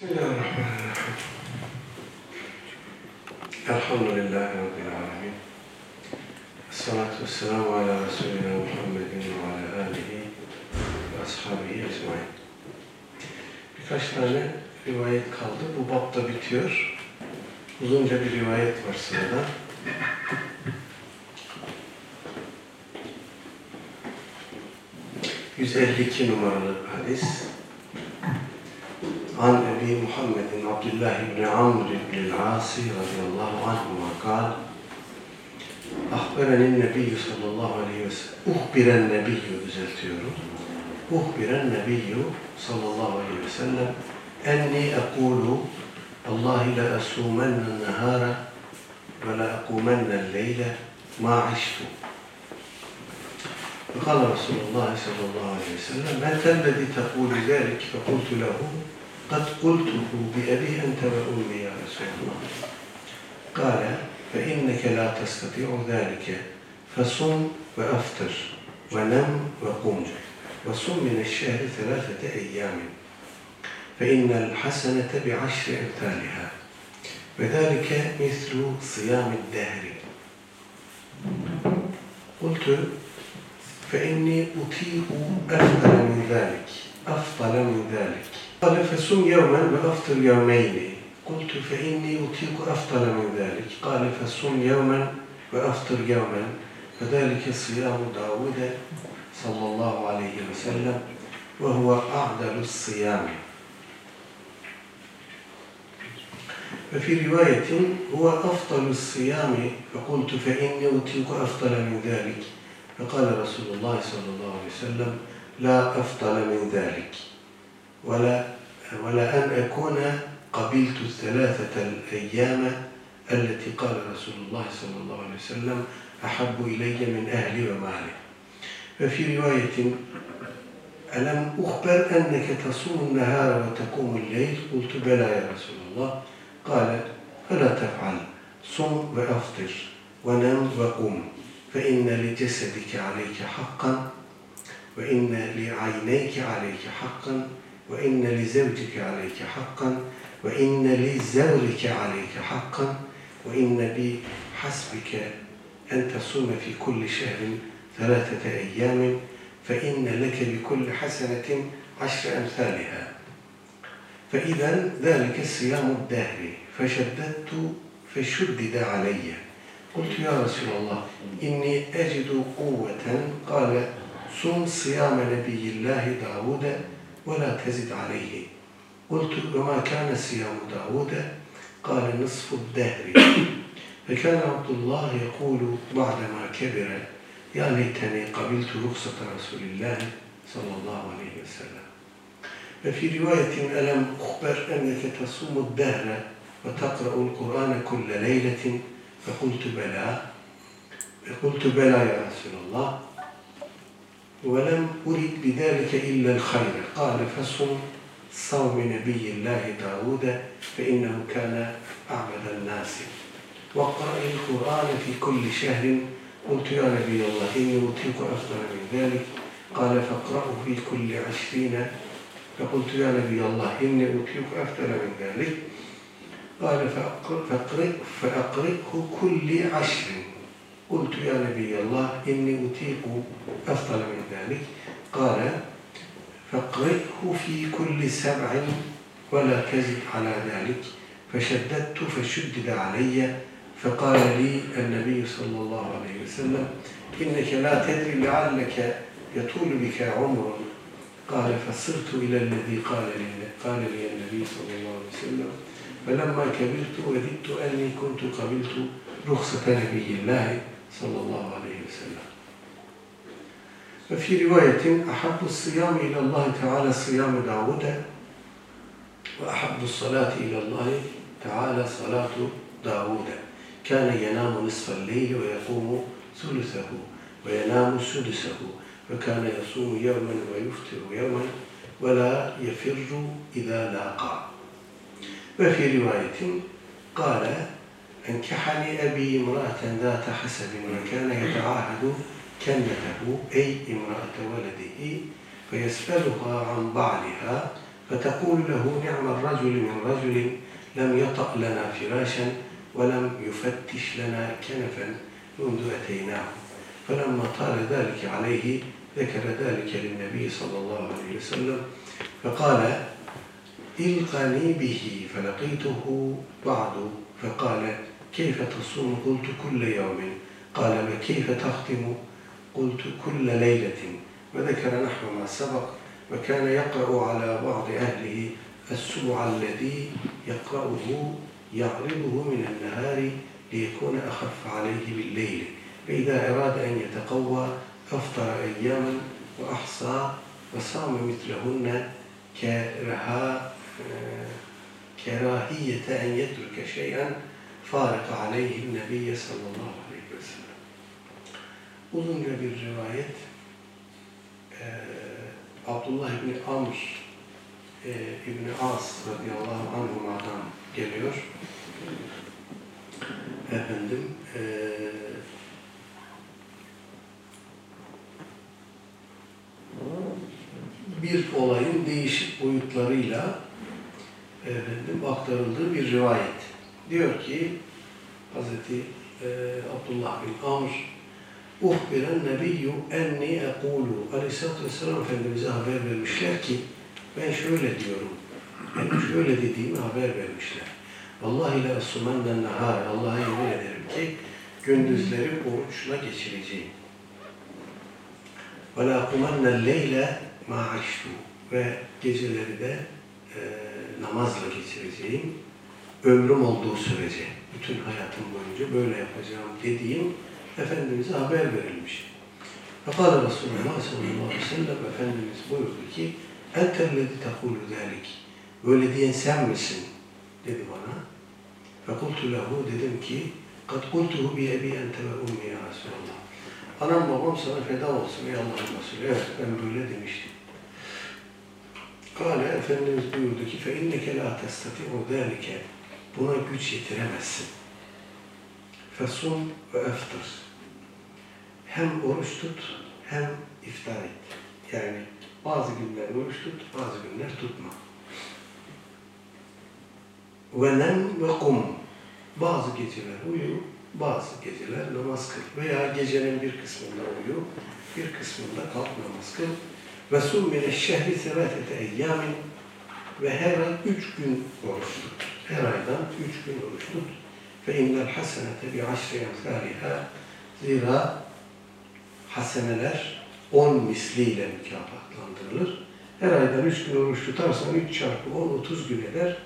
Bismillahirrahmanirrahim. Elhamdülillahi Rabbil alemin. Esselatu vesselamu ala Resulina Muhammedin ve ala alihi ve ashabihi ecmain. Birkaç tane rivayet kaldı. Bu bab da bitiyor. Uzunca bir rivayet var sırada. ...152 numaralı hadis. عن أبي محمد عبد الله بن عمرو بن العاص رضي الله عنهما قال أخبرني النبي صلى الله عليه وسلم أخبر النبي düzeltiyorum. أخبر النبي صلى الله عليه وسلم أني أقول والله لأصومن النهار ولا أقومن الليل ما عشت فقال رسول الله صلى الله عليه وسلم متى الذي تقول ذلك فقلت له قد قلته بأبي أنت وأمي يا رسول الله. قال فإنك لا تستطيع ذلك فصم وأفطر ونم وقم وصم من الشهر ثلاثة أيام. فإن الحسنة بعشر أمثالها. وذلك مثل صيام الدهر. قلت فإني أطيق أفضل من ذلك أفضل من ذلك. قال فسم يوما وأفطر يومين. قلت فإني أطيق أفضل من ذلك. قال فصم يوما وأفطر يوما فذلك صيام داود صلى الله عليه وسلم وهو أعدل الصيام. وفي رواية هو أفضل الصيام فقلت فإني أطيق أفضل من ذلك. فقال رسول الله صلى الله عليه وسلم لا أفضل من ذلك. ولا ولا أن أكون قبلت الثلاثة الأيام التي قال رسول الله صلى الله عليه وسلم أحب إلي من أهلي ومالي. وفي رواية ألم أخبر أنك تصوم النهار وتقوم الليل؟ قلت بلى يا رسول الله. قال فلا تفعل. صم وأفطر ونم وقم فإن لجسدك عليك حقا وإن لعينيك عليك حقا وإن لزوجك عليك حقا وإن لزوجك عليك حقا وإن بحسبك أن تصوم في كل شهر ثلاثة أيام فإن لك بكل حسنة عشر أمثالها. فإذا ذلك صيام الدهر فشددت فشدد علي. قلت يا رسول الله إني أجد قوة. قال صم صيام نبي الله داود ولا تزد عليه. قلت وما كان صيام داود؟ قال نصف الدهر. فكان عبد الله يقول بعدما كبر يا ليتني قبلت رخصة رسول الله صلى الله عليه وسلم. ففي رواية ألم أخبر أنك تصوم الدهر وتقرأ القرآن كل ليلة؟ فقلت بلى. فقلت بلى يا رسول الله. ولم أرد بذلك إلا الخير. قال فصم صوم نبي الله داود فإنه كان أعبد الناس. واقرأ القرآن في كل شهر. قلت يا نبي الله إني أوتيك أفضل من ذلك. قال فاقرأه في كل عشرين. فقلت يا نبي الله إني أوتيك أفضل من ذلك. قال فأقرئ فأقرئه كل عشر. قلت يا نبي الله إني أطيق أفضل من ذلك. قال فاقرئه في كل سبع ولا تزد على ذلك. فشددت فشدد علي. فقال لي النبي صلى الله عليه وسلم إنك لا تدري لعلك يطول بك عمر. قال فصرت إلى الذي قال لي, قال لي النبي صلى الله عليه وسلم فلما كبرت وددت أني كنت قبلت رخصة نبي الله. صلى الله عليه وسلم. وفي رواية أحب الصيام إلى الله تعالى صيام داود وأحب الصلاة إلى الله تعالى صلاة داود. كان ينام نصف الليل ويقوم ثلثه وينام سدسه وكان يصوم يوما ويفطر يوما ولا يفر إذا لاقى. وفي رواية قال أنكحني أبي امرأة ذات حسب وكان يتعاهد كنته أي امرأة ولده فيسألها عن بعلها فتقول له نعم الرجل من رجل لم يطأ لنا فراشا ولم يفتش لنا كنفا منذ أتيناه. فلما طال ذلك عليه ذكر ذلك للنبي صلى الله عليه وسلم فقال إلقني به فلقيته بعد فقال كيف تصوم؟ قلت كل يوم. قال وكيف تختم قلت كل ليلة. وذكر نحو ما سبق وكان يقرأ على بعض أهله السبع الذي يقرأه يعرضه من النهار ليكون أخف عليه بالليل. فإذا أراد أن يتقوى أفطر أياما وأحصى وصام مثلهن كرها كراهية أن يترك شيئا فارق عليه النبي صلى الله عليه وسلم Uzunca bir rivayet eee Abdullah İbni Amr eee İbni As radıyallahu anhuma'dan geliyor. Efendim eee bir olayın değişik boyutlarıyla efendim aktarıldığı bir rivayet. Diyor ki Hazreti e, Abdullah bin Amr Uhbiren nebiyyü enni ekulu Aleyhisselatü Vesselam Efendimiz'e haber vermişler ki ben şöyle diyorum. Ben şöyle dediğimi haber vermişler. Vallahi la sumennen nehar. Allah'a yemin ederim ki gündüzleri oruçla geçireceğim. Ve la kumenne leyle. Ve geceleri de e, namazla geçireceğim ömrüm olduğu sürece, bütün hayatım boyunca böyle yapacağım dediğim Efendimiz'e haber verilmiş. Fakale Resulullah sallallahu aleyhi ve sellem Efendimiz buyurdu ki Entellezi tekulü delik Böyle diyen sen misin? dedi bana. Fekultu lehu dedim ki Kad kultuhu bi ebi ente ve ummi ya Resulallah. Anam babam sana feda olsun ey Allah'ın Resulü. Evet ben böyle demiştim. Kale Efendimiz buyurdu ki fe inneke la testati'u Buna güç yetiremezsin. Fesum ve eftir. Hem oruç tut hem iftar et. Yani bazı günler oruç tut, bazı günler tutma. Ve nem ve kum. Bazı geceler uyu, bazı geceler namaz kıl. Veya gecenin bir kısmında uyu, bir kısmında kalk namaz kıl. Ve sum mine şehri sevetete eyyamin ve her üç gün oruç tut. Her aydan üç gün oruç tut. Fe innel hasenete bi aşri emsaliha Zira haseneler on misliyle mükafatlandırılır. Her aydan üç gün oruç tutarsan üç çarpı on, otuz gün eder.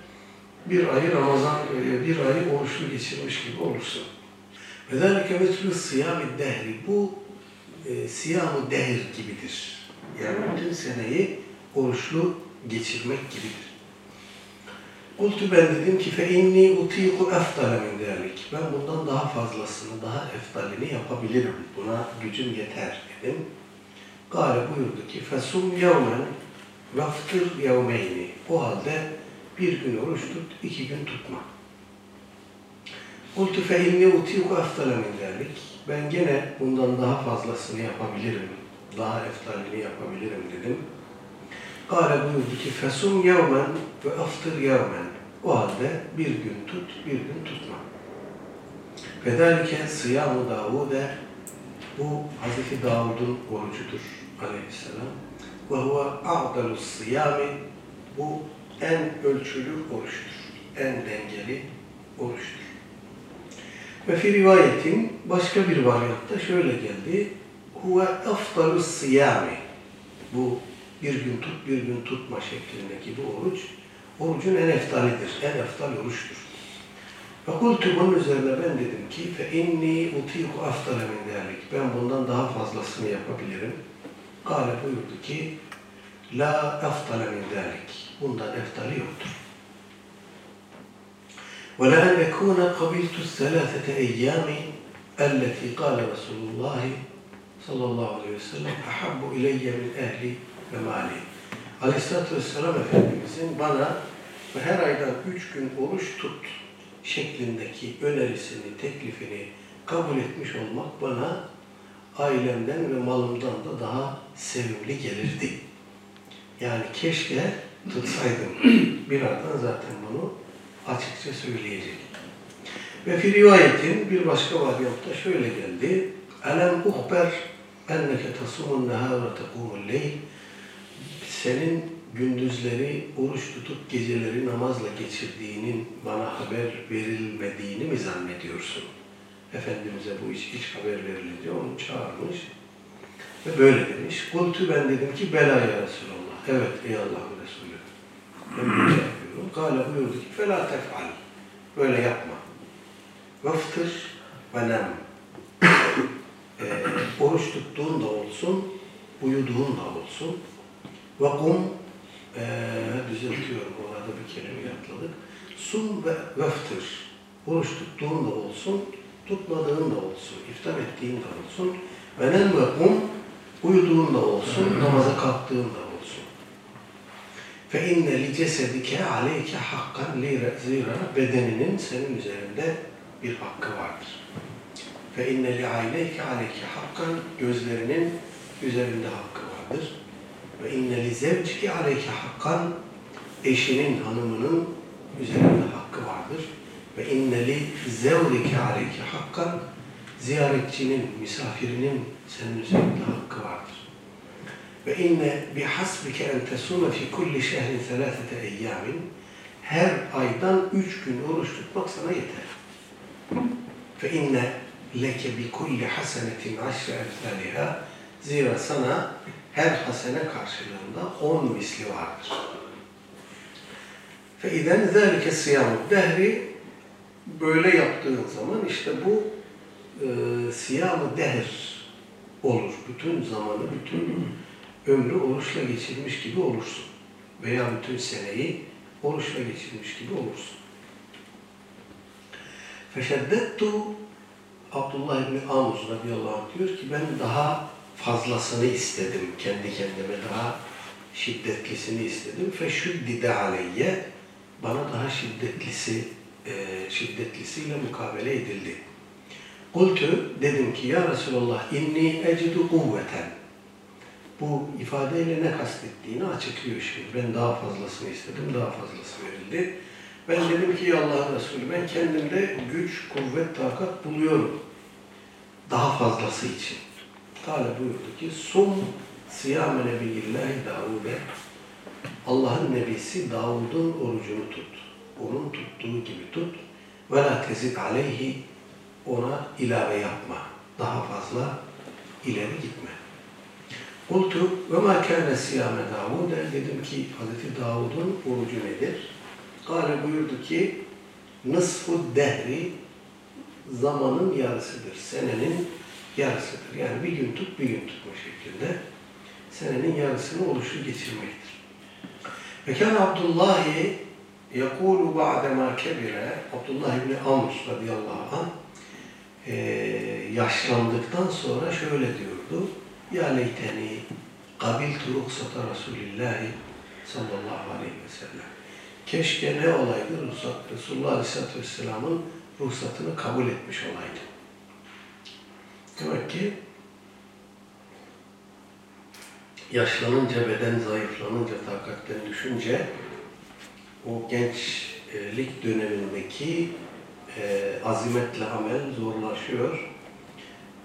Bir ayı Ramazan, bir ayı oruçlu geçirmiş gibi olursun. Ve zâlike metrü siyam dehri. Bu e, siyam-ı dehr gibidir. Yani bütün seneyi oruçlu geçirmek gibidir. Kultu ben dedim ki fe inni utiku eftale min derlik. Ben bundan daha fazlasını, daha eftalini yapabilirim. Buna gücüm yeter dedim. Gale buyurdu ki fesum yevmen vaftir yevmeyni. O halde bir gün oruç tut, iki gün tutma. Kultu fe inni utiku eftale min derlik. Ben gene bundan daha fazlasını yapabilirim. Daha eftalini yapabilirim dedim. Kale buyurdu ki fesum yevmen ve aftir yevmen. O halde bir gün tut, bir gün tutma. Fedalike sıyamu Davud'e bu Hazreti Davud'un orucudur aleyhisselam. Ve huve a'dalus sıyami bu en ölçülü oruçtur. En dengeli oruçtur. Ve fi rivayetin başka bir varyatta şöyle geldi. Huve afdalus sıyami bu bir gün tut, bir gün tutma şeklindeki bu oruç, Orucun en eftalidir, en eftal oruçtur. Fakultu bunun üzerine ben dedim ki fe inni utiku aftale min derlik. Ben bundan daha fazlasını yapabilirim. Kale buyurdu ki la aftale min derlik. Bundan eftali yoktur. Ve la en ekune kabiltu selâsete eyyâmi elleti kâle Resulullah sallallahu aleyhi ve sellem ahabbu ileyye min ehli ve mali. Aleyhisselatü Vesselam Efendimizin bana her aydan üç gün oruç tut şeklindeki önerisini, teklifini kabul etmiş olmak bana ailemden ve malımdan da daha sevimli gelirdi. Yani keşke tutsaydım birazdan zaten bunu açıkça söyleyecek. Ve fi rivayetin bir başka varyantta şöyle geldi. Elem uhber enneke tasumun nehâ ve tekumul leyl. Senin gündüzleri oruç tutup geceleri namazla geçirdiğinin bana haber verilmediğini mi zannediyorsun? Efendimiz'e bu iş hiç haber verilince onu çağırmış ve böyle demiş. Kultu ben dedim ki bela ya Resulallah. Evet ey Allah'ın Resulü. Ben böyle yapıyorum. Kale buyurdu ki felâ tef'al. Böyle yapma. Vıftır ve nem. e, oruç tuttuğun da olsun, uyuduğun da olsun. Ve kum, e, düzeltiyorum orada bir kelime atladık. Sum ve veftir. Oruç tuttuğun da olsun, tutmadığın da olsun, iftar ettiğin de olsun. Ve nem ve kum, uyuduğun da olsun, namaza kalktığın da olsun. Fe inne li cesedike aleyke hakkan zira bedeninin senin üzerinde bir hakkı vardır. Fe inne li ayneyke aleyke hakkan gözlerinin üzerinde hakkı vardır. Ve inne li zevcike aleyke hakkan eşinin, hanımının üzerinde hakkı vardır. Ve inne li zevrike aleyke hakkan ziyaretçinin, misafirinin senin üzerinde hakkı vardır. Ve inne bihasbike en tesume fi kulli şehrin selâfete eyyamin her aydan üç gün oruç tutmak sana yeter. Fe inne leke bi kulli hasenetin aşre emsaliha zira sana her hasene karşılığında on misli vardır. İden zâlike siyamu dehri böyle yaptığın zaman işte bu e, siyam-ı dehr olur. Bütün zamanı, bütün ömrü oruçla geçirmiş gibi olursun. Veya bütün seneyi oruçla geçirmiş gibi olursun. Feşeddettu Abdullah İbni Amuz radıyallahu anh diyor ki ben daha fazlasını istedim. Kendi kendime daha şiddetlisini istedim. Feşüddide aleyye bana daha şiddetlisi e, şiddetlisiyle mukabele edildi. Kultu dedim ki ya Resulallah inni ecidu kuvveten. Bu ifadeyle ne kastettiğini açıklıyor şimdi. Ben daha fazlasını istedim, daha fazlası verildi. Ben dedim ki ya Allah'ın Resulü ben kendimde güç, kuvvet, takat buluyorum. Daha fazlası için. Kale buyurdu ki sum siyame nebiyillahi Davud'e Allah'ın nebisi Davud'un orucunu tut. Onun tuttuğu gibi tut. Ve la tezid aleyhi ona ilave yapma. Daha fazla ileri gitme. Kultu ve ma kâne siyame Davud dedim ki Hazreti Davud'un orucu nedir? Kale buyurdu ki nısfu dehri zamanın yarısıdır. Senenin yarısıdır. Yani bir gün tut, bir gün tutma şeklinde senenin yarısını oruçlu geçirmektir. Ve kâne Abdullahi yekûlu ba'demâ kebire Abdullah İbni Amr radıyallahu anh e, yaşlandıktan sonra şöyle diyordu. Ya leyteni kabiltu ruhsata Resulillahi sallallahu aleyhi ve sellem. Keşke ne olaydı Resulullah aleyhissalatü vesselamın ruhsatını kabul etmiş olaydı. Demek ki yaşlanınca, beden zayıflanınca, takatleri düşünce o gençlik dönemindeki e, azimetle amel zorlaşıyor.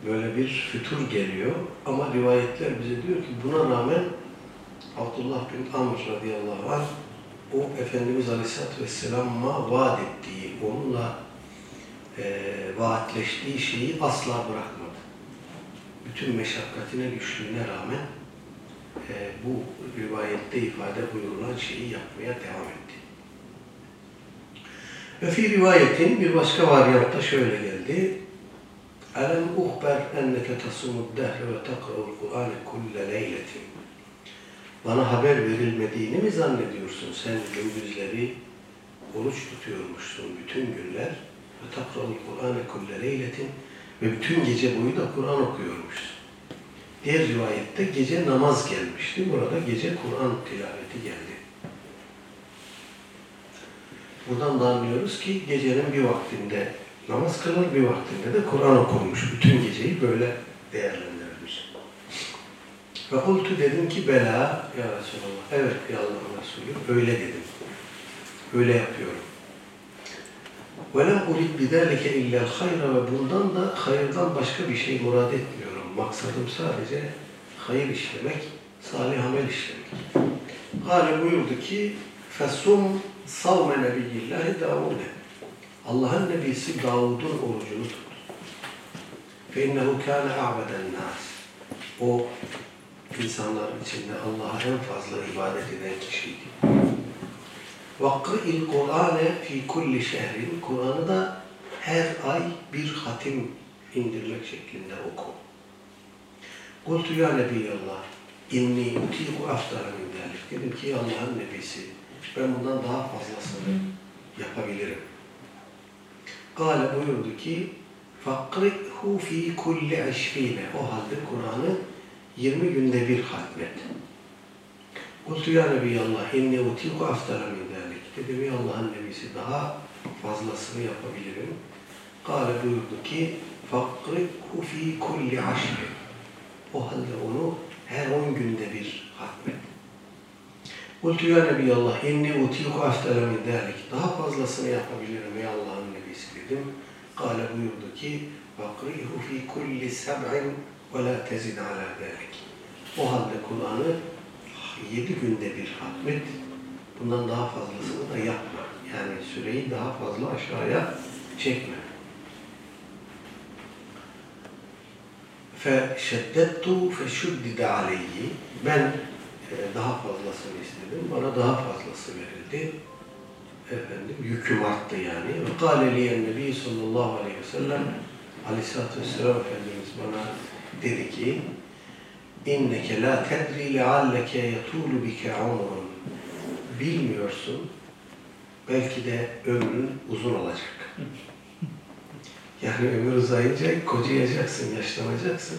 Böyle bir fütur geliyor. Ama rivayetler bize diyor ki buna rağmen Abdullah bin Amr radıyallahu anh o Efendimiz Aleyhisselatü Vesselam'a vaat ettiği, onunla e, vaatleştiği şeyi asla bırakmadı. Bütün meşakkatine, güçlüğüne rağmen e, bu rivayette ifade buyurulan şeyi yapmaya devam etti. Ve fi rivayetin bir başka varyantta şöyle geldi. Elem uhber enneke tasumud dehre ve takra'ul Kur'ane kulle leyletin. Bana haber verilmediğini mi zannediyorsun? Sen gündüzleri oruç tutuyormuşsun bütün günler. Ve takra'ul Kur'ane kulle leyletin. Ve bütün gece boyu da Kur'an okuyormuşsun. Diğer rivayette gece namaz gelmişti. Burada gece Kur'an tilaveti geldi. Buradan da anlıyoruz ki gecenin bir vaktinde namaz kılınır, bir vaktinde de Kur'an okunmuş. Bütün geceyi böyle değerlendirilmiş. Fekultu dedim ki bela ya Resulallah. Evet ya Allah'ın Resulü öyle dedim. Öyle yapıyorum. وَلَمْ اُرِدْ بِذَٰلِكَ اِلَّا الْخَيْرَ Ve bundan da hayırdan başka bir şey murad etmiyorum. Maksadım sadece hayır işlemek, salih amel işlemek. Hale buyurdu ki فَسُمْ صَوْمَ نَبِيِّ اللّٰهِ دَاوُدَ Allah'ın Nebisi Davud'un orucunu tut. فَاِنَّهُ كَانَ اَعْبَدَ النَّاسِ O insanların içinde Allah'a en fazla ibadet eden kişiydi. وَقْرِئِ الْقُرْآنَ ف۪ي كُلِّ şehrin Kur'an'ı da her ay bir hatim indirmek şeklinde oku. Kultu ya Nebiyallah, inni utiku aftara min dalik. Dedim ki Allah'ın Nebisi, ben bundan daha fazlasını yapabilirim. Kale buyurdu ki, فَقْرِئْهُ ف۪ي كُلِّ عِشْرِينَ O halde Kur'an'ı 20 günde bir hatmet. Kultu ya Nebiyallah, inni utiku aftara min dalik. Dedim ya Allah'ın Nebisi, daha fazlasını yapabilirim. Kale buyurdu ki, فَقْرِئْهُ ف۪ي كُلِّ عَشْرٍ O halde onu her 10 günde bir hatmet. Kultu ya Nebiyallah, inni utiku aftara min dalik. Daha fazlasını yapabilirim ya Allah'ın Nebisi dedim. Kale buyurdu ki, وَقْرِئْهُ ف۪ي كُلِّ سَبْعٍ وَلَا تَزِدْ عَلَى ذَلك. O halde Kur'an'ı yedi günde bir hatmet, bundan daha fazlasını da yapma. Yani süreyi daha fazla aşağıya çekme. فَشَدَّدْتُ فَشُدِّدَ عَلَيْهِ Ben e, daha fazlasını istedim. Bana daha fazlası verildi. Efendim, yüküm arttı yani. Ve قَالَ لِيَ النَّبِي sallallahu aleyhi ve sellem Aleyhisselatü Vesselam Efendimiz bana dedi ki İnneke la tedri lealleke yetulu bike umrun. Bilmiyorsun. Belki de ömrün uzun olacak. Yani ömür uzayınca kocayacaksın, yaşlanacaksın.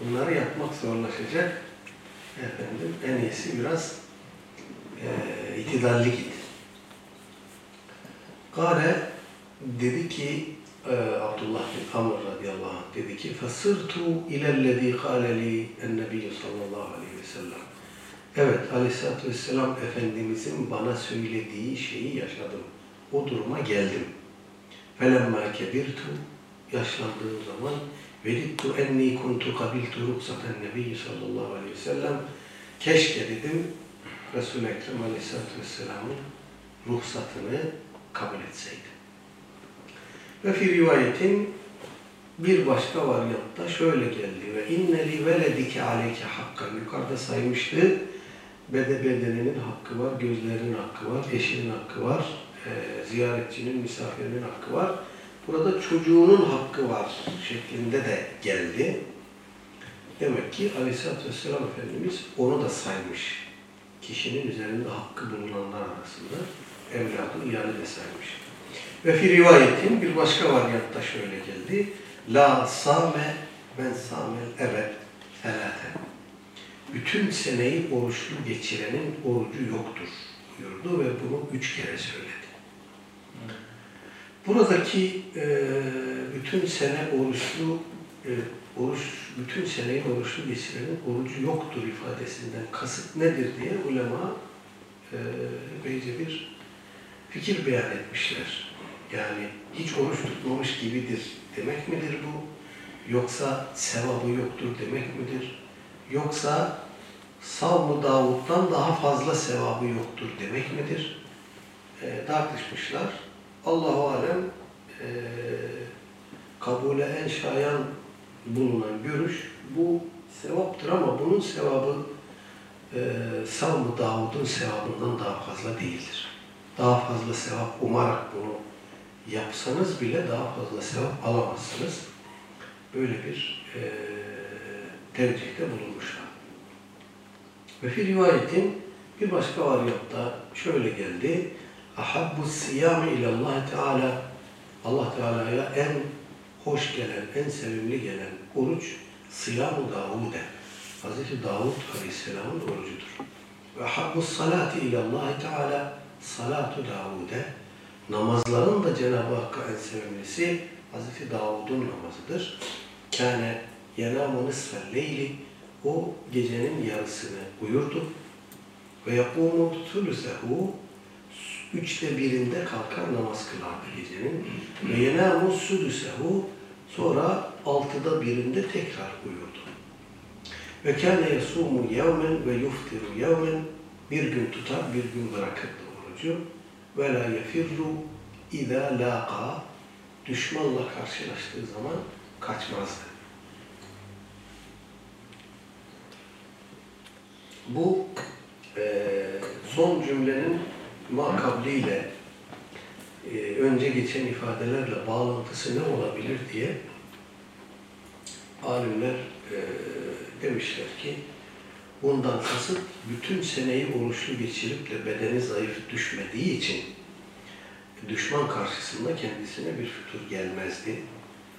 Bunları yapmak zorlaşacak. Efendim en iyisi biraz e, itidalli git. Kale dedi ki e, Abdullah bin Amr radıyallahu anh dedi ki فَصِرْتُ اِلَى الَّذ۪ي قَالَ لِي النَّبِيُّ sallallahu aleyhi ve sellem Evet aleyhissalatü vesselam Efendimizin bana söylediği şeyi yaşadım. O duruma geldim. فَلَمَّا كَبِرْتُ Yaşlandığım zaman وَلِدْتُ اَنِّي كُنْتُ قَبِلْتُ رُخْصَةَ النَّبِيِّ sallallahu aleyhi ve sellem Keşke dedim Resul-i Ekrem aleyhissalatü vesselamın ruhsatını kabul etseydim. Ve fi rivayetin bir başka varyatta şöyle geldi ve inne li veledike aleyke hakkan yukarıda saymıştı. Bede bedeninin hakkı var, gözlerinin hakkı var, eşinin hakkı var, e, ziyaretçinin, misafirinin hakkı var. Burada çocuğunun hakkı var şeklinde de geldi. Demek ki Aleyhisselatü Vesselam Efendimiz onu da saymış. Kişinin üzerinde hakkı bulunanlar arasında evladı iade de saymış. Ve fi rivayetin bir başka varyatta şöyle geldi. La same men samel evet. Bütün seneyi oruçlu geçirenin orucu yoktur buyurdu ve bunu üç kere söyledi. Buradaki e, bütün sene oruçlu e, oruç bütün seneyi oruçlu geçirenin orucu yoktur ifadesinden kasıt nedir diye ulema e, bir fikir beyan etmişler. Yani hiç oruç tutmamış gibidir demek midir bu? Yoksa sevabı yoktur demek midir? Yoksa Savm-ı Davud'dan daha fazla sevabı yoktur demek midir? E, tartışmışlar. Allahu Alem e, kabule en şayan bulunan görüş bu sevaptır ama bunun sevabı e, Savm-ı Davud'un sevabından daha fazla değildir. Daha fazla sevap umarak bunu yapsanız bile daha fazla sevap alamazsınız. Böyle bir e, tercihte bulunmuşlar. Ve fi rivayetin bir başka varyatta şöyle geldi. Ahabbu siyami ilallah Teala Allah Teala'ya en hoş gelen, en sevimli gelen oruç Siyam-ı Davud'e. Hz. Davud Aleyhisselam'ın orucudur. Ve ahabbu salati ilallah Teala salatu Davud'e. Namazların da Cenab-ı Hakk'a en sevimlisi Hz. Davud'un namazıdır. Kâne yenâmu nisfel leyli o gecenin yarısını uyurdu. Ve yakumu sulusehu üçte birinde kalkar namaz kılardı gecenin. Ve yenamu sulusehu sonra altıda birinde tekrar uyurdu. Ve kâne yasumu yevmen ve yuftiru yevmen bir gün tutar, bir gün bırakırdı orucu. Ve la yefirru idâ lâqa düşmanla karşılaştığı zaman kaçmazdı. Bu eee, son cümlenin makabliyle eee, önce geçen ifadelerle bağlantısı ne olabilir diye alimler eee, demişler ki bundan kasıt bütün seneyi oruçlu geçirip de bedeni zayıf düşmediği için düşman karşısında kendisine bir fütur gelmezdi.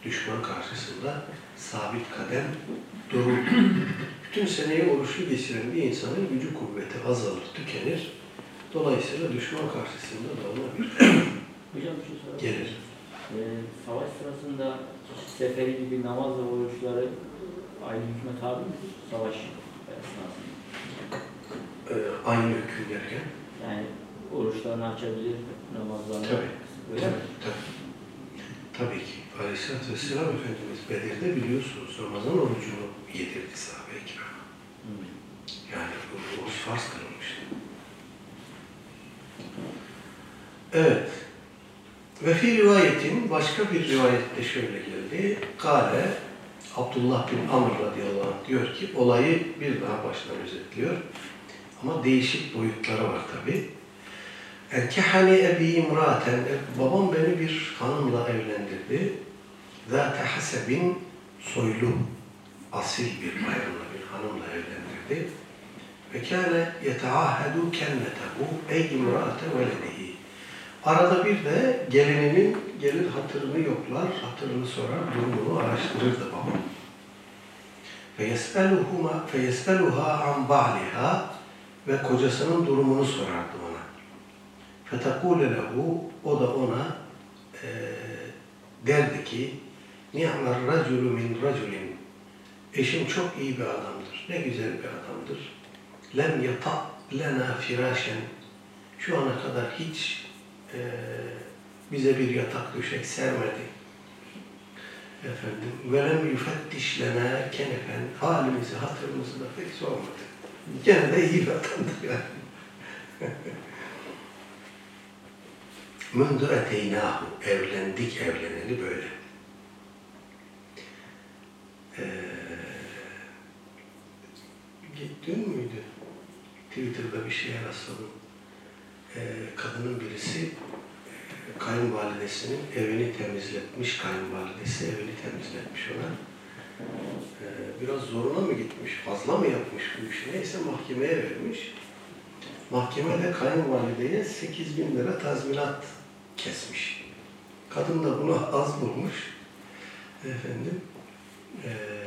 Düşman karşısında sabit kadem dururdu. Bütün seneyi oruçlu geçiren bir insanın gücü kuvveti azalır, tükenir. Dolayısıyla düşman karşısında da ona bir Hocam bir şey Gelir. Ee, savaş sırasında seferi gibi namaz ve oruçları aynı hükme tabi mi? Savaş esnasında. e, aynı hüküm derken. Yani oruçlarını açabilir, namazlarını Tabii, Öyle tabii, mi? tabii. Tabii ki. Aleyhisselatü Vesselam Efendimiz Bedir'de biliyorsunuz Ramazan orucunu yedirdi sahabe-i kirama. Hmm. Yani bu oruç farz kılınmıştı. Evet. Ve fi rivayetin başka bir rivayette şöyle geldi. Kale Abdullah bin Amr radıyallahu anh diyor ki olayı bir daha baştan özetliyor. Ama değişik boyutları var tabi. Enkehani ebi imraten babam beni bir hanımla evlendirdi. Zate hasebin soylu asil bir bayanla bir hanımla evlendirdi. Ve kâne yeteahhedu kennetehu ey imraate veledihi. Arada bir de gelininin gelir hatırını yoklar, hatırını sorar, durumunu araştırırdı babam. فَيَسْأَلُهُمَا فَيَسْأَلُهَا عَنْ بَعْلِهَا ve kocasının durumunu sorardı ona. فَتَقُولَ لَهُ O da ona eee derdi ki نِعْمَ الرَّجُلُ مِنْ رَجُلٍ Eşim çok iyi bir adamdır. Ne güzel bir adamdır. Lem yata lena firâşen Şu ana kadar hiç eee, bize bir yatak döşek sermedi. Efendim, velem yüfettiş lena kenefen halimizi, hatırımızı da pek sormadı. Gene de iyi bir adamdır yani. Mündü eteynahu, evlendik evleneli böyle. Ee, dün müydü? Twitter'da bir şeye rastladım. Ee, kadının birisi e, kayınvalidesinin evini temizletmiş, kayınvalidesi evini temizletmiş ona. Ee, biraz zoruna mı gitmiş, fazla mı yapmış bu işi neyse mahkemeye vermiş. Mahkemede kayınvalideye 8 bin lira tazminat kesmiş. Kadın da bunu az bulmuş. Efendim, eee,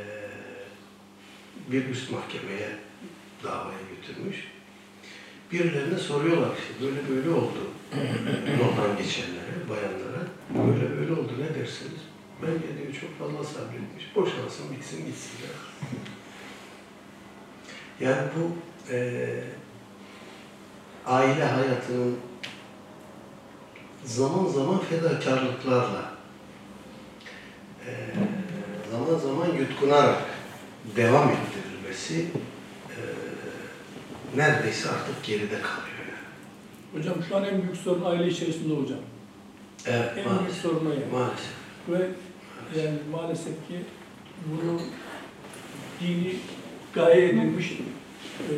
bir üst mahkemeye davaya götürmüş. Birilerine soruyorlar işte böyle böyle oldu. Yoldan geçenlere, bayanlara. Böyle böyle oldu ne dersiniz? Ben diyor çok fazla sabretmiş. Boşansın bitsin gitsin. Ya. Yani bu eee aile hayatının zaman zaman fedakarlıklarla eee, zaman zaman yutkunarak devam ettirilmesi eee, neredeyse artık geride kalıyor. Yani. Hocam şu an en büyük sorun aile içerisinde hocam. Evet, En büyük maalesef. sorun o yani. Maalesef. Ve yani maalesef ki bunu dini gaye edilmiş e,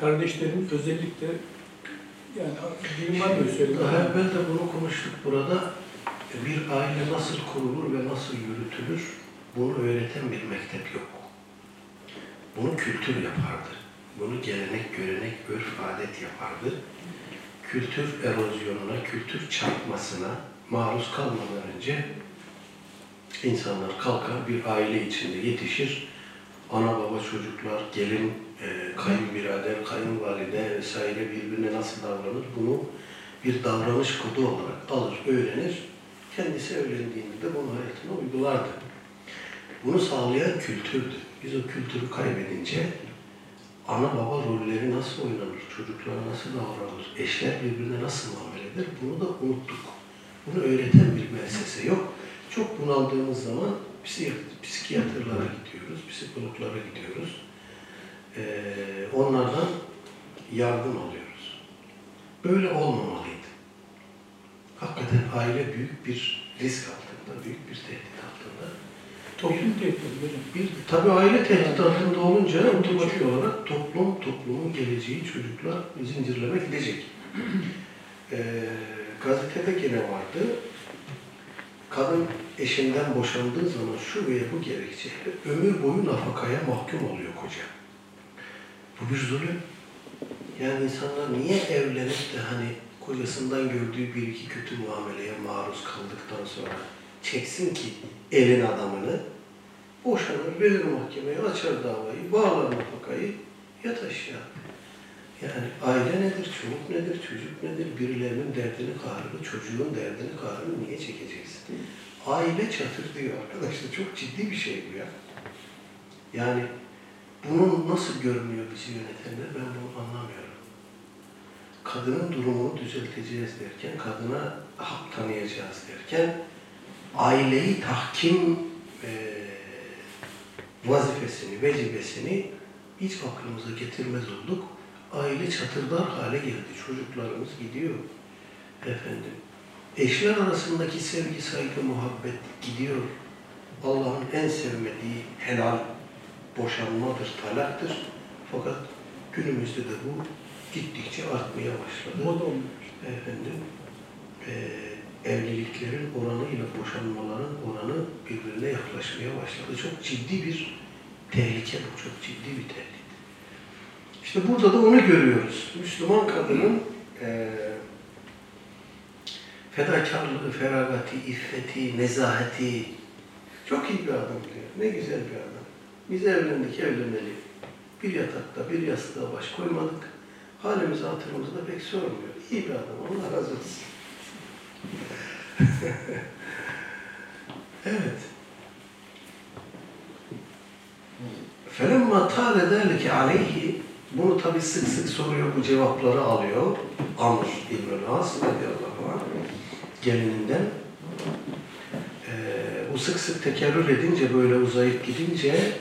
kardeşlerimiz özellikle yani dilim var mı söyleyeyim? Evvel de bunu konuştuk burada. Bir aile nasıl kurulur ve nasıl yürütülür bunu öğreten bir mektep yok. Bunu kültür yapardı. Bunu gelenek, görenek, örf, adet yapardı. Kültür erozyonuna, kültür çarpmasına maruz kalmadan önce insanlar kalkar bir aile içinde yetişir. Ana baba çocuklar, gelin, e, kayınbirader, kayınvalide vesaire birbirine nasıl davranır bunu bir davranış kodu olarak alır, öğrenir. Kendisi evlendiğinde de bunu hayatına uygulardı. Bunu sağlayan kültürdü. Biz o kültürü kaybedince ana baba rolleri nasıl oynanır, çocuklara nasıl davranılır, eşler birbirine nasıl muamele eder bunu da unuttuk. Bunu öğreten bir müessese yok. Çok bunaldığımız zaman psikiyatrlara gidiyoruz, psikologlara gidiyoruz. Ee, onlardan yardım alıyoruz. Böyle olmamalıydı. Hakikaten aile büyük bir risk altında, büyük bir tehdit. Toplum tehdidi hocam. Bir, tabii aile tehdit altında olunca otomatik olarak toplum, toplumun geleceği çocuklar zincirleme gidecek. Ee, gazetede gene vardı. Kadın eşinden boşandığı zaman şu veya bu gerekçeyle ömür boyu nafakaya mahkum oluyor koca. Bu bir zulüm. Yani insanlar niye evlenip de hani kocasından gördüğü bir iki kötü muameleye maruz kaldıktan sonra çeksin ki elin adamını boşanır, verir mahkemeye, açar davayı, bağlar nafakayı, yat aşağı. Yani aile nedir, çoluk nedir, çocuk nedir, birilerinin derdini kahrını, çocuğun derdini kahrını niye çekeceksin? Aile çatır diyor arkadaşlar, çok ciddi bir şey bu ya. Yani bunu nasıl görmüyor bizi yönetenler ben bunu anlamıyorum. Kadının durumunu düzelteceğiz derken, kadına hak tanıyacağız derken, aileyi tahkim eee vazifesini, vecibesini hiç aklımıza getirmez olduk. Aile çatırdar hale geldi. Çocuklarımız gidiyor. Efendim. Eşler arasındaki sevgi, saygı, muhabbet gidiyor. Allah'ın en sevmediği helal boşanmadır, talaktır. Fakat günümüzde de bu gittikçe artmaya başladı Moda olmuş. efendim eee, evliliklerin oranıyla boşanmaların oranı birbirine yaklaşmaya başladı. Çok ciddi bir tehlike bu, çok ciddi bir tehdit. İşte burada da onu görüyoruz. Müslüman kadının eee fedakarlığı, feragati, iffeti, nezaheti çok iyi bir adam diyor. Ne güzel bir adam. Biz evlendik, evleneli. Bir yatakta, bir yastığa baş koymadık. Halimizi, hatırımızı da pek sormuyor. İyi bir adam, Allah razı olsun. evet. فَلَمَّا طَالَ ذَٰلِكَ عَلَيْهِ Bunu tabi sık sık soruyor, bu cevapları alıyor. Amr İbn-i As radıyallahu anh gelininden. Ee, bu sık sık tekerrür edince, böyle uzayıp gidince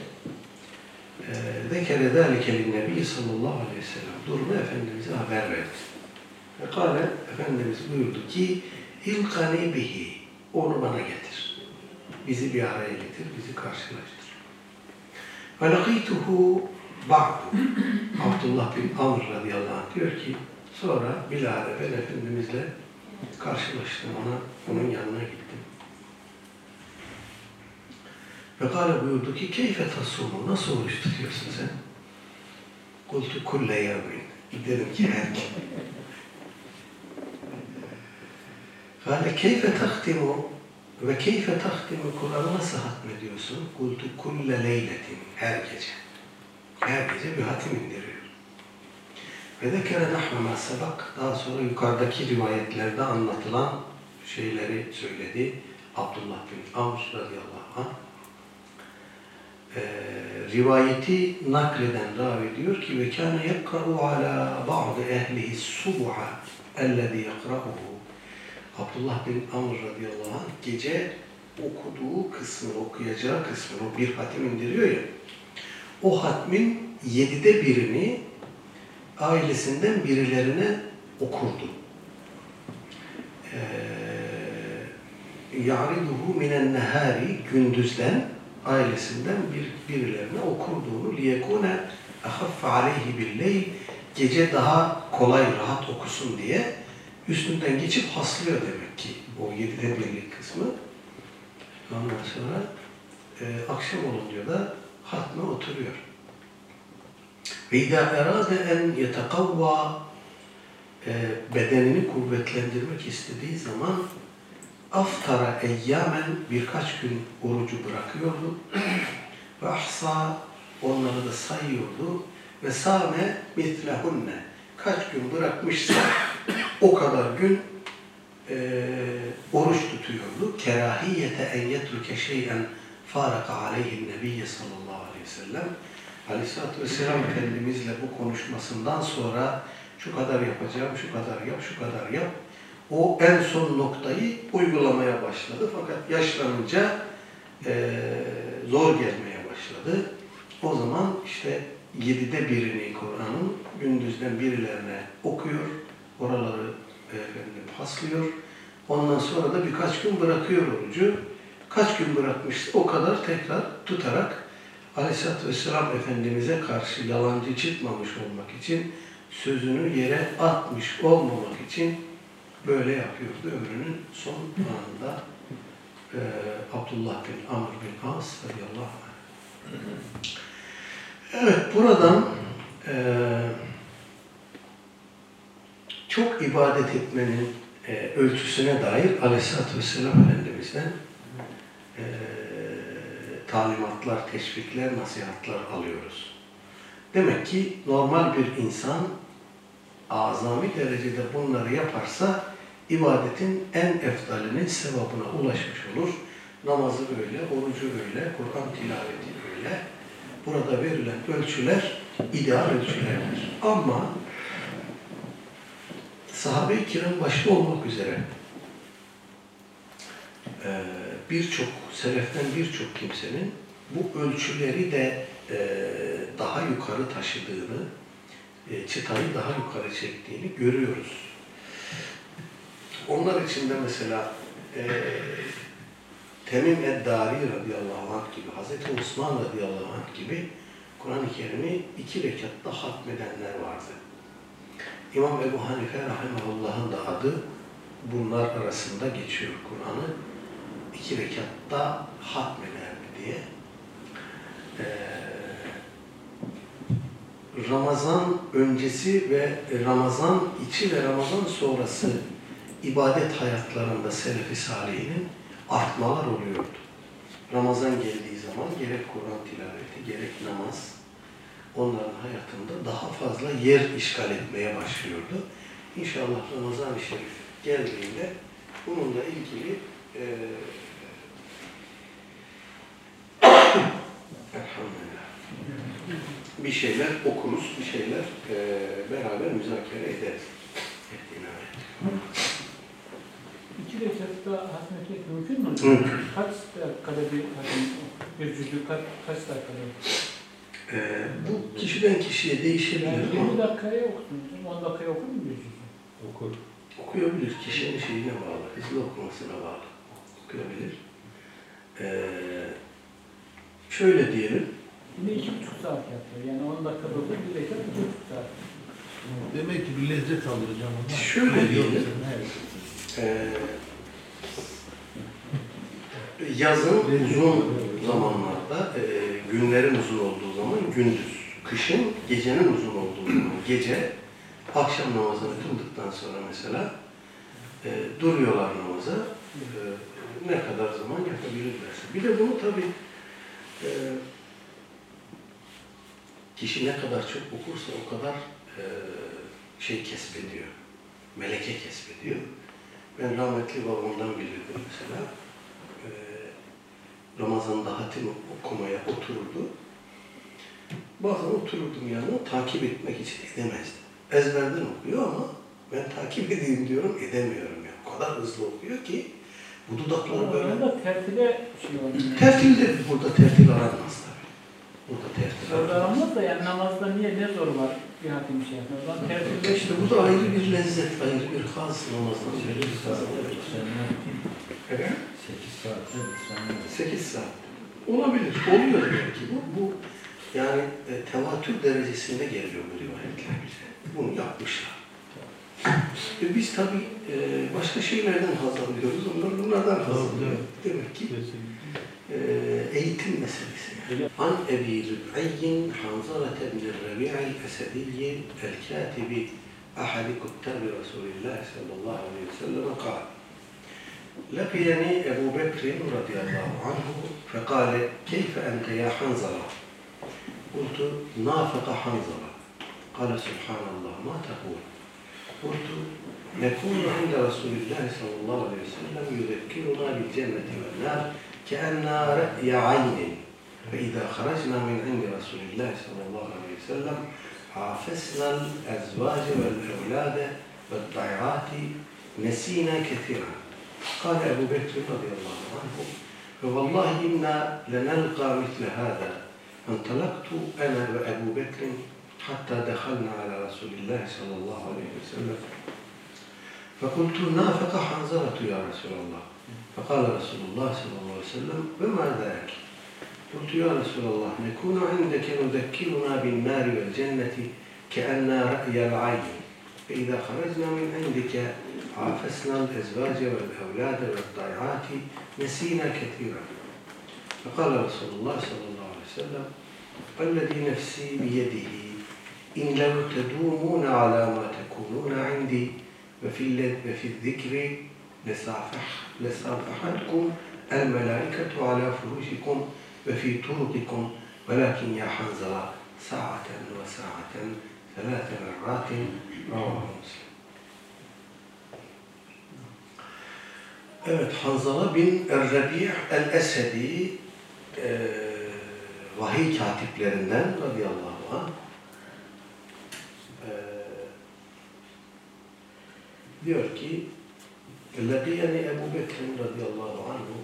ذَكَرَ ذَٰلِكَ لِلنَّبِيِّ sallallahu aleyhi ve sellem durumu Efendimiz'e haber verdi. Ve kâle, Efendimiz buyurdu ki İlkani bihi, onu bana getir. Bizi bir araya getir, bizi karşılaştır. Ve lakîtuhu ba'du. Abdullah bin Amr radıyallahu anh diyor ki, sonra bilahare ben Efendimizle karşılaştım, ona, onun yanına gittim. Ve kâle buyurdu ki, keyfe tasumu, nasıl oruç tutuyorsun sen? Kultu kulle yevmin. Dedim ki her gün. Kâle keyfe tahtimu ve keyfe tahtimu Kur'an'ı nasıl hatmediyorsun? Kultu kulle leyletin. Her gece. Her gece bir hatim indiriyor. Ve zekere nahve ma sabak. Daha sonra yukarıdaki rivayetlerde anlatılan şeyleri söyledi. Abdullah bin Amr radıyallahu anh. Ee, rivayeti nakleden ravi diyor ki ve kâne yekra'u ala ba'd ehlihi subha ellezî yekra'uhu Abdullah bin Amr radıyallahu anh gece okuduğu kısmı, okuyacağı kısmını, o bir hatim indiriyor ya, o hatmin yedide birini ailesinden birilerine okurdu. Ee, ya'riduhu minen nehari gündüzden ailesinden bir, birilerine okurduğunu liyekune ahaffe aleyhi billeyl gece daha kolay rahat okusun diye üstünden geçip haslıyor demek ki o yedide birlik kısmı. Ondan sonra e, akşam olunca da hatme oturuyor. Ve idâ erâde en yetekavva e, bedenini kuvvetlendirmek istediği zaman aftara eyyamen birkaç gün orucu bırakıyordu. Ve ahsa onları da sayıyordu. Ve sâme mitlehunne kaç gün bırakmışsa o kadar gün e, oruç tutuyordu. Kerahiyete en yetruke şeyen faraka aleyhin nebiyye sallallahu aleyhi ve sellem Aleyhisselatü Vesselam Efendimizle bu konuşmasından sonra şu kadar yapacağım, şu kadar yap, şu kadar yap. O en son noktayı uygulamaya başladı. Fakat yaşlanınca eee, zor gelmeye başladı. O zaman işte yedide birini Kur'an'ın gündüzden birilerine okuyor. Oraları efendim paslıyor. Ondan sonra da birkaç gün bırakıyor orucu. Kaç gün bırakmışsa o kadar tekrar tutarak Aleyhisselatü Vesselam Efendimiz'e karşı yalancı çıkmamış olmak için sözünü yere atmış olmamak için böyle yapıyordu. Ömrünün son anında eee Abdullah bin Amr bin As radıyallahu anh. Evet, buradan eee, çok ibadet etmenin eee, ölçüsüne dair Aleyhisselatü Vesselam Efendimiz'den eee, talimatlar, teşvikler, nasihatler alıyoruz. Demek ki normal bir insan azami derecede bunları yaparsa ibadetin en eftalinin sevabına ulaşmış olur. Namazı öyle, orucu öyle, Kur'an tilaveti öyle. Burada verilen ölçüler ideal ölçülerdir. Ama sahabe-i kiram başta olmak üzere eee, birçok, seleften birçok kimsenin bu ölçüleri de eee, daha yukarı taşıdığını, e, çıtayı daha yukarı çektiğini görüyoruz. Onlar içinde mesela e, Temim Eddari radıyallahu anh gibi, Hazreti Osman radıyallahu anh gibi Kur'an-ı Kerim'i iki rekatta hatmedenler vardı. İmam Ebu Hanife rahimahullah'ın da adı bunlar arasında geçiyor Kur'an'ı. iki rekatta hatmederdi diye. Ee, Ramazan öncesi ve Ramazan içi ve Ramazan sonrası ibadet hayatlarında Selefi Salihinin artmalar oluyordu. Ramazan geldiği zaman gerek Kur'an tilaveti, gerek namaz onların hayatında daha fazla yer işgal etmeye başlıyordu. İnşallah Ramazan-ı Şerif geldiğinde bununla ilgili eee elhamdülillah bir şeyler okuruz, bir şeyler eee, beraber müzakere ederiz. İki rekatta hatmetmek mümkün mü? Kaç dakikada bir bir cüzü kaç, kaç dakikada? Eee, bu kişiden kişiye değişebilir Yani ama 20 dakikaya okusun, 10 dakikaya okur mu cüzü? Okur. okuyabilir. Kişinin şeyine bağlı, hızlı okumasına bağlı. Okuyabilir. Eee, şöyle diyelim, Yine iki buçuk saat yapıyor. Yani 10 dakikada okur, bir rekat iki buçuk saat. Demek ki bir lezzet alacağım ama. Şöyle diyelim. Evet. Eee, yazın uzun zamanlarda, eee, günlerin uzun olduğu zaman gündüz, kışın gecenin uzun olduğu zaman gece, akşam namazını kıldıktan sonra mesela eee, duruyorlar namaza, eee, ne kadar zaman yapabilirlerse. Bir de bunu tabii eee, kişi ne kadar çok okursa o kadar eee, şey kesbediyor, meleke kesbediyor. Ben rahmetli babamdan bilirdim mesela. Ramazan'da hatim okumaya otururdu. Bazen otururdum yanına takip etmek için edemezdim. Ezberden okuyor ama ben takip edeyim diyorum edemiyorum ya. O kadar hızlı okuyor ki bu dudakları böyle. Orada tertile şey oluyor. Tertil de burada tertil aranmaz tabii. Burada tertil Orada aranmaz. aranmaz da yani namazda niye ne zor var bir hatim şey zaman tertilde İşte bu da ayrı bir lezzet, ayrı bir haz namazdan ayrı bir haz. Evet. 8 saatte bitsen 8 saat. Olabilir. Oluyor belki bu. Bu yani e, tevatür derecesinde geliyor bu rivayetler bize. Bunu yapmışlar. E, biz tabii e, başka şeylerden haz alıyoruz. Onlar bunlardan haz alıyor. Demek ki e, eğitim meselesi. Yani. An Ebi Rüb'ayyin Hanzalete bin Rabi'al Esediyyi El-Katibi Ahadi Kuttabi Resulillah sallallahu aleyhi ve sellem kal. لقيني أبو بكر رضي الله عنه فقال كيف أنت يا حنظلة قلت نافق حنظلة قال سبحان الله ما تقول قلت نكون عند رسول الله صلى الله عليه وسلم يذكرنا بالجنة والنار كأن رأي عين. فإذا خرجنا من عند رسول الله صلى الله عليه وسلم عافسنا الأزواج والأولاد والضيعات نسينا كثيرا. قال أبو بكر رضي الله عنه فوالله إنا لنلقى مثل هذا. فانطلقت أنا وأبو بكر حتى دخلنا على رسول الله صلى الله عليه وسلم. فقلت نافق حنظلة يا رسول الله. فقال رسول الله صلى الله عليه وسلم وما ذاك قلت يا رسول الله نكون عندك نذكرنا بالنار والجنة كأن رأي العين. فإذا خرجنا من عندك عافسنا الأزواج والأولاد والضيعات نسينا كثيرا. فقال رسول الله صلى الله عليه وسلم والذي نفسي بيده إن لو تدومون على ما تكونون عندي وفي وفي الذكر لصافح لصافحتكم الملائكة على فروشكم وفي طرقكم. ولكن يا حنظلة ساعة وساعة ثلاث مرات رواه مسلم. Evet, Hanzala bin Er-Rabi' el-Esedi eee vahiy katiplerinden radıyallahu anh diyor ki Lekiyeni Ebu Bekir'in radıyallahu anhu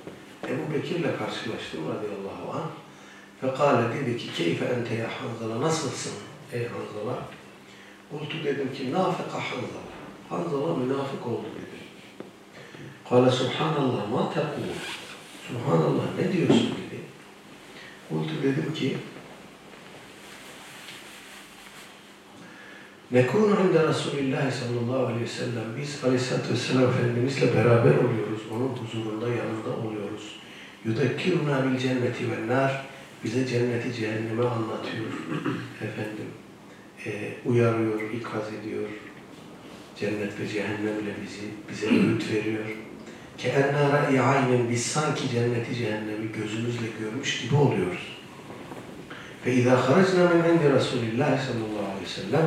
Ebu Bekir'le karşılaştım radıyallahu anh. Fekale dedi ki keyfe ente ya Hanzala nasılsın ey Hanzala? Kultu dedim ki nafika Hanzala. Hanzala münafık oldu dedi. Kale subhanallah ma tekul Subhanallah ne diyorsun? dedi. Kultu dedim ki Nekunu inde Resulillah sallallahu aleyhi ve sellem biz aleyhissalatü vesselam Efendimizle beraber oluyoruz. Onun huzurunda yanında oluyoruz. Yudekkiruna bil cenneti ve nar bize cenneti cehennemi anlatıyor. Efendim e, uyarıyor, ikaz ediyor. Cennet ve cehennemle bizi bize öğüt veriyor. Ki enna ra'yi aynen biz sanki cenneti cehennemi gözümüzle görmüş gibi oluyoruz. Ve izâ haracna min indi Resulillah sallallahu aleyhi ve sellem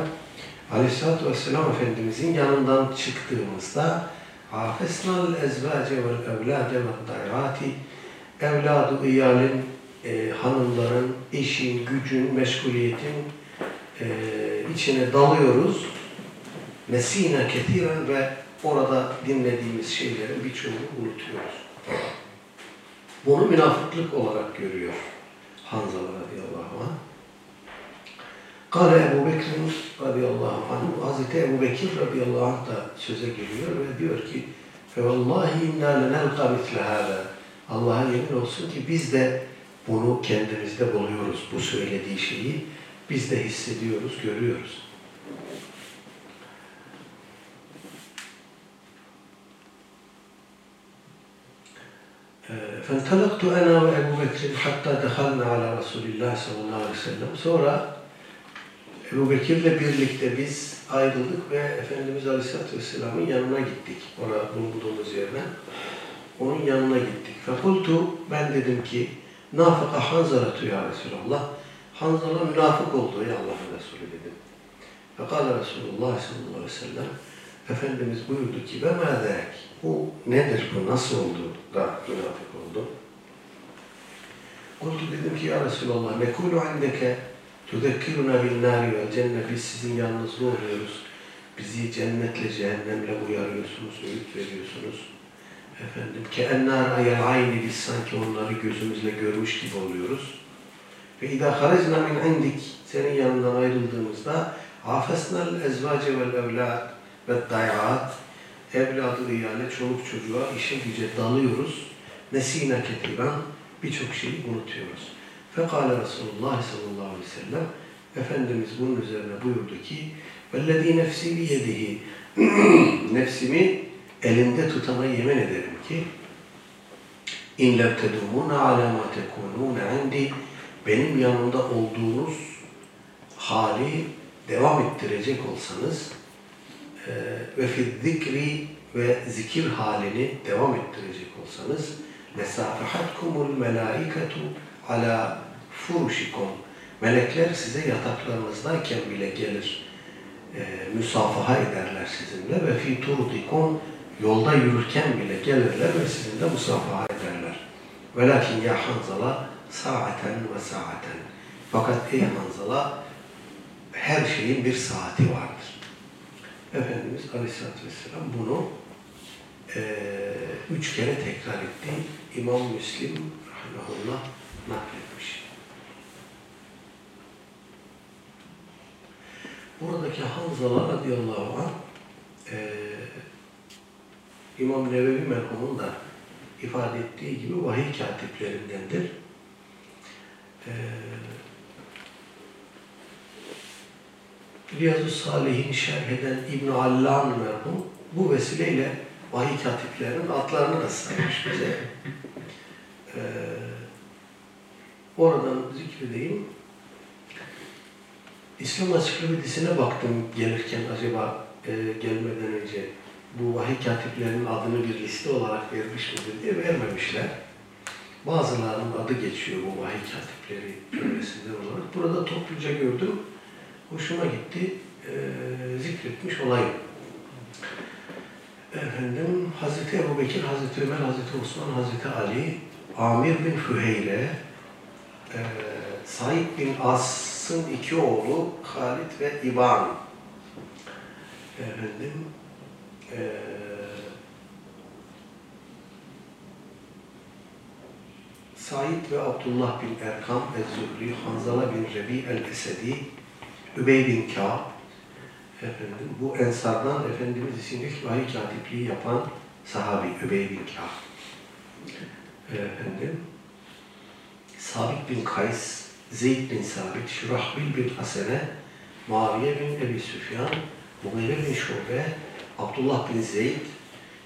Aleyhisselatü Vesselam Efendimizin yanından çıktığımızda Hafesnal ezvace vel evlade ve dairati evladı iyalin, e, hanımların, işin, gücün, meşguliyetin e, içine dalıyoruz. Nesine ketiren ve orada dinlediğimiz şeylerin birçoğunu unutuyoruz. Bunu münafıklık olarak görüyor Hanzala radıyallahu anh. Kale Ebu Bekir radıyallahu anh, Hazreti Ebu Bekir radıyallahu anh da söze geliyor ve diyor ki فَوَاللّٰهِ اِنَّا لَنَلْقَى مِثْلَ هَذَا Allah'a yemin olsun ki biz de bunu kendimizde buluyoruz, bu söylediği şeyi. Biz de hissediyoruz, görüyoruz. فانطلقت أنا وأبو بكر حتى دخلنا على رسول الله صلى الله عليه وسلم. Sonra Ebu Bekir'le birlikte biz ayrıldık ve Efendimiz Aleyhisselatü Vesselam'ın yanına gittik. Ona bulunduğumuz yerden. Onun yanına gittik. Fekultu ben dedim ki Nafıka Hanzalatu ya Resulallah. Hanzala münafık oldu ya Allah'ın Resulü dedim. Fekala Resulullah sallallahu aleyhi ve sellem Efendimiz buyurdu ki ve mâzâk bu nedir bu nasıl oldu da münafık oldu? Kultu dedim ki ya Resulallah nekulu indeke Tudekkiruna bin nari vel cennet. Biz sizin yanınızda oluyoruz. Bizi cennetle, cehennemle uyarıyorsunuz, öğüt veriyorsunuz. Efendim, ke ennar ayel ayni biz sanki onları gözümüzle görmüş gibi oluyoruz. Ve idâ haracna min indik senin yanından ayrıldığımızda afesnel ezvace vel evlad ve dayat evladı iyale, çoluk çocuğa, işe güce dalıyoruz. Nesine ketiben birçok şeyi unutuyoruz. Fekale Resulullah sallallahu aleyhi ve sellem Efendimiz bunun üzerine buyurdu ki vellezî nefsi biyedihi nefsimi elimde tutana yemin ederim ki in lem tedumuna ala ma tekununa benim yanımda olduğunuz hali devam ettirecek olsanız e, ve fi ve zikir halini devam ettirecek olsanız lesafahatkumul melaiketu ala furuşikum melekler size yataklarınızdayken bile gelir e, müsafaha ederler sizinle ve fi turdikum yolda yürürken bile gelirler ve sizinle musafaha ederler. Velakin ya Hanzala saaten ve saaten. Fakat ey Hanzala her şeyin bir saati vardır. Efendimiz Aleyhisselatü Vesselam bunu eee, üç kere tekrar etti. İmam Müslim rahimahullah nakletmiş. Buradaki Hanzala radıyallahu anh eee İmam Nevevi merhumun da ifade ettiği gibi vahiy katiplerindendir. Eee Riyazu Salih'in şerh eden İbn Allan merhum bu vesileyle vahiy katiplerinin adlarını da saymış bize. Ee, oradan zikredeyim. İslam Ansiklopedisine baktım gelirken acaba e, gelmeden önce bu vahiy katiplerinin adını bir liste olarak vermiş midir diye vermemişler. Bazılarının adı geçiyor bu vahiy katipleri cümlesinden olarak. Burada topluca gördüm hoşuma gitti, eee, zikretmiş olayım. Efendim, Hazreti Ebu Bekir, Hazreti Ömer, Hazreti Osman, Hazreti Ali, Amir bin Füheyre, eee Said bin As'ın iki oğlu Halid ve İban. Efendim, eee Said ve Abdullah bin Erkam el-Zühri, Hanzala bin Rebi el-Esedi, Übey bin Kâb, efendim, bu Ensardan Efendimiz ilk vahiy katipliği yapan sahabi Übey bin Kâb. Efendim, Sabit bin Kays, Zeyd bin Sabit, Şurahbil bin Hasene, Muaviye bin Ebi Süfyan, Mughire bin Şube, Abdullah bin Zeyd,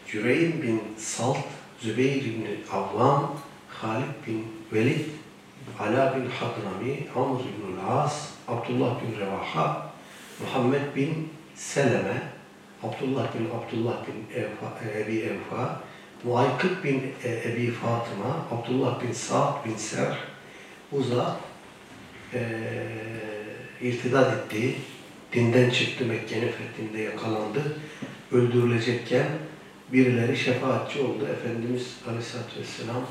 Cüreyn bin Salt, Zübeyir bin Avvam, Halid bin Velid, Ala bin Hadrami, Amr bin As, Abdullah bin Revaha, Muhammed bin Seleme, Abdullah bin Abdullah bin Evfa, Ebi Evfa, Muaykıt bin e, Ebi Fatıma, Abdullah bin Sa'd bin Serh, bu zat e, irtidat etti, dinden çıktı, Mekke'nin fethinde yakalandı, öldürülecekken birileri şefaatçi oldu. Efendimiz Aleyhisselatü Vesselam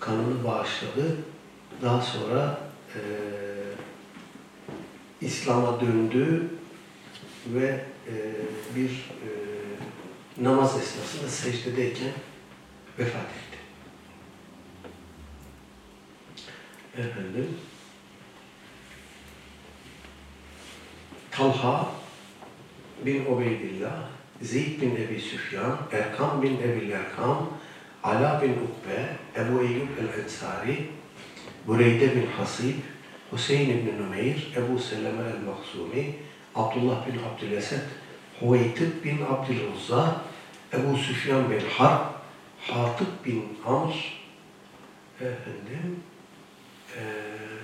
kanını bağışladı. Daha sonra e, İslam'a döndü ve e, bir e, namaz esnasında secdedeyken vefat etti. Efendim, Talha bin Ubeydillah, Zeyd bin Ebi Süfyan, Erkam bin Ebil Erkam, Ala bin Ukbe, Ebu Eyyub el-Ensari, Bureyde bin Hasib, Hüseyin bin Nümeyr, Ebu Seleme el-Maksumi, Abdullah bin Abdülesed, Huveytib bin Abdüluzza, Ebu Süfyan bin Harb, Hatib bin Amr, efendim, eee,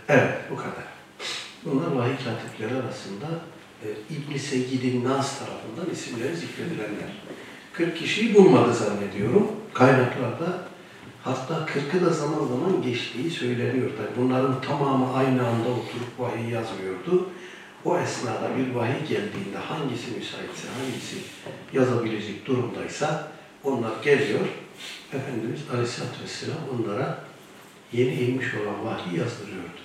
evet bu kadar. Bunlar vahiy katipleri arasında e, İbn-i Seyyid-i Nas tarafından isimleri zikredilenler. 40 kişiyi bulmadı zannediyorum. Kaynaklarda hatta 40'ı da zaman zaman geçtiği söyleniyor. Tabii bunların tamamı aynı anda oturup vahiy yazmıyordu. O esnada bir vahiy geldiğinde hangisi müsaitse, hangisi yazabilecek durumdaysa onlar geliyor. Efendimiz Aleyhisselatü Vesselam onlara yeni inmiş olan vahiy yazdırıyordu.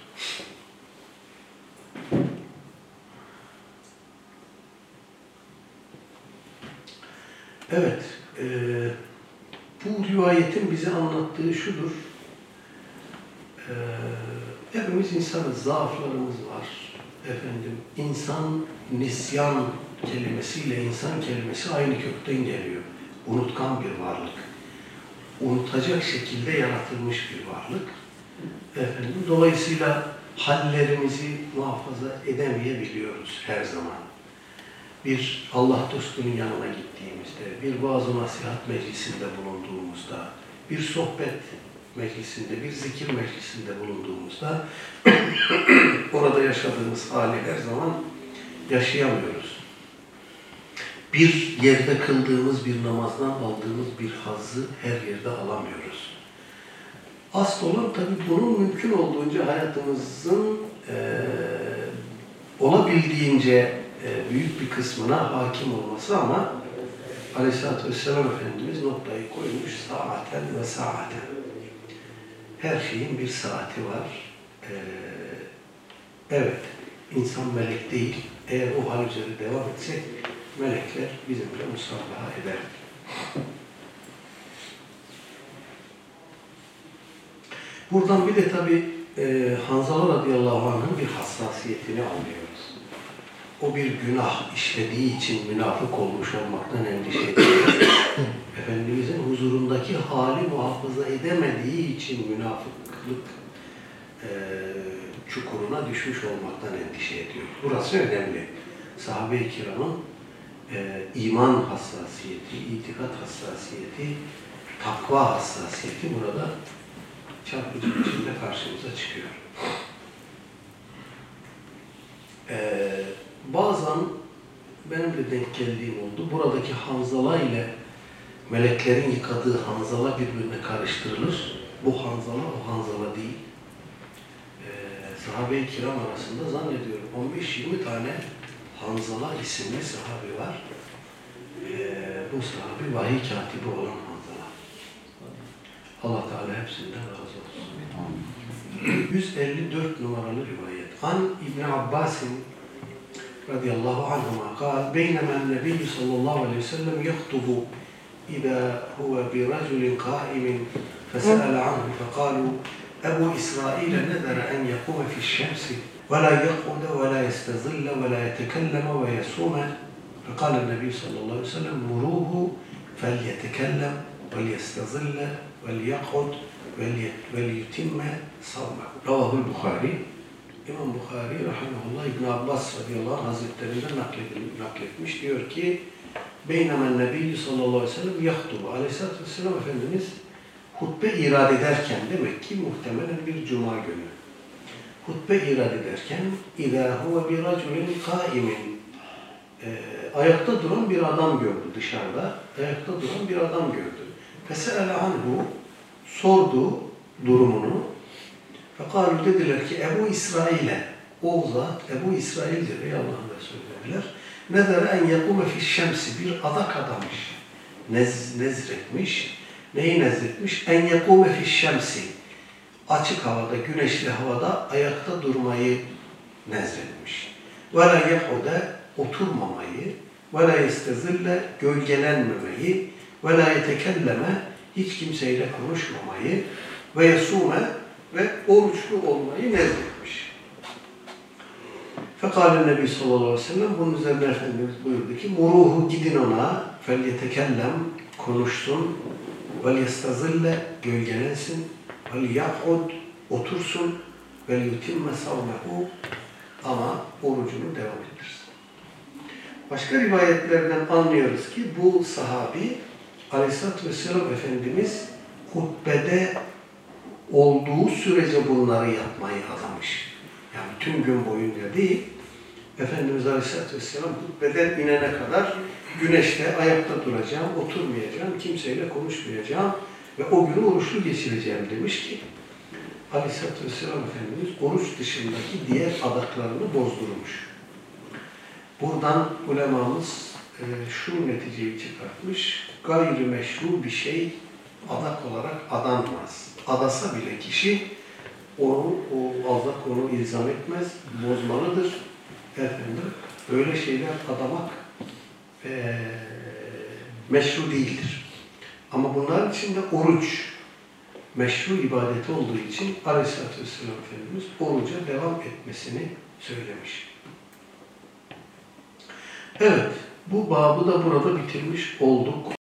Evet, e, bu rivayetin bize anlattığı şudur. E, hepimiz insanız, zaaflarımız var. Efendim, insan nisyan kelimesiyle insan kelimesi aynı kökten geliyor. Unutkan bir varlık. Unutacak şekilde yaratılmış bir varlık. Efendim, dolayısıyla hallerimizi muhafaza edemeyebiliyoruz her zaman bir Allah dostunun yanına gittiğimizde, bir vaaz nasihat meclisinde bulunduğumuzda, bir sohbet meclisinde, bir zikir meclisinde bulunduğumuzda orada yaşadığımız hali her zaman yaşayamıyoruz. Bir yerde kıldığımız bir namazdan aldığımız bir hazzı her yerde alamıyoruz. Asıl olan tabii bunun mümkün olduğunca hayatımızın eee olabildiğince e, büyük bir kısmına hakim olması ama Aleyhisselatü Vesselam Efendimiz noktayı koymuş saaten ve saaten. Her şeyin bir saati var. Ee, evet, insan melek değil. Eğer o hal üzere devam etsek, melekler bizimle musabaha eder. Buradan bir de tabi e, Hanzala radıyallahu anh'ın bir hassasiyetini anlıyoruz. O bir günah işlediği için münafık olmuş olmaktan endişe ediyor. Efendimizin huzurundaki hali muhafaza edemediği için münafıklık e, çukuruna düşmüş olmaktan endişe ediyor. Burası önemli. Sahabe-i kiramın e, iman hassasiyeti, itikat hassasiyeti, takva hassasiyeti burada çarpıcı biçimde karşımıza çıkıyor. Ee, bazen benim de denk geldiğim oldu. Buradaki Hanzala ile meleklerin yıkadığı Hanzala birbirine karıştırılır. Bu Hanzala o Hanzala değil. Ee, sahabe-i kiram arasında zannediyorum 15-20 tane Hanzala isimli sahabi var. Ee, bu sahabi vahiy katibi olan Hanzala. Allah Teala hepsinden razı olsun. 154 numaralı rivayet. An İbn Abbas'in radıyallahu anhuma قال بينما النبي صلى الله عليه وسلم يخطب إذا هو برجل قائم فسأل عنه فقالوا أبو إسرائيل نذر أن يقوم في الشمس ولا يقعد ولا يستظل ولا يتكلم ويصوم فقال النبي صلى الله عليه وسلم مروه فليتكلم وليستظل وليقعد ولي- وليتم صومه. رواه البخاري. İmam Bukhari rahimahullah İbn Abbas radıyallahu anh hazretlerinden nakledil- nakletmiş. Diyor ki Beynemen Nebiyyü sallallahu aleyhi ve sellem yahtubu. Aleyhisselatü vesselam Efendimiz hutbe irad ederken demek ki muhtemelen bir cuma günü. Hutbe irad ederken اِذَا هُوَ بِرَجُلٍ قَائِمٍ Ee, ayakta duran bir adam gördü dışarıda. Ayakta duran bir adam gördü. فَسَأَلَ عَنْهُ Sordu durumunu. Fekalu dediler ki Ebu İsrail'e o zat Ebu İsrail'dir ey Allah'ın Resulü dediler. Nezere en yakume fi şemsi bir adak adamış. Nez, nezretmiş. Neyi nezretmiş? En yakume fi şemsi. Açık havada, güneşli havada ayakta durmayı nezretmiş. Ve la yehude oturmamayı ve la yestezille gölgelenmemeyi ve la yetekelleme hiç kimseyle konuşmamayı ve yasume ve oruçlu olmayı nezretmiş. Fekale Nebi sallallahu aleyhi ve sellem bunun üzerine Efendimiz buyurdu ki Muruhu gidin ona fel yetekellem konuşsun vel yestazille gölgelensin vel yakud otursun vel yutimme savmehu ama orucunu devam ettirsin. Başka rivayetlerden anlıyoruz ki bu sahabi Aleyhisselatü Vesselam Efendimiz hutbede olduğu sürece bunları yapmayı adamış. Yani tüm gün boyunca değil, Efendimiz Aleyhisselatü Vesselam hutbeden inene kadar güneşte ayakta duracağım, oturmayacağım, kimseyle konuşmayacağım ve o günü oruçlu geçireceğim demiş ki Aleyhisselatü Vesselam Efendimiz oruç dışındaki diğer adaklarını bozdurmuş. Buradan ulemamız e, şu neticeyi çıkartmış. Gayri meşru bir şey adak olarak adanmaz. Adasa bile kişi onu, o adak onu ilzam etmez, bozmalıdır. Efendim, böyle şeyler adamak e, meşru değildir. Ama bunların içinde oruç meşru ibadeti olduğu için Aleyhisselatü Vesselam Efendimiz oruca devam etmesini söylemiş. Evet, bu babı da burada bitirmiş olduk.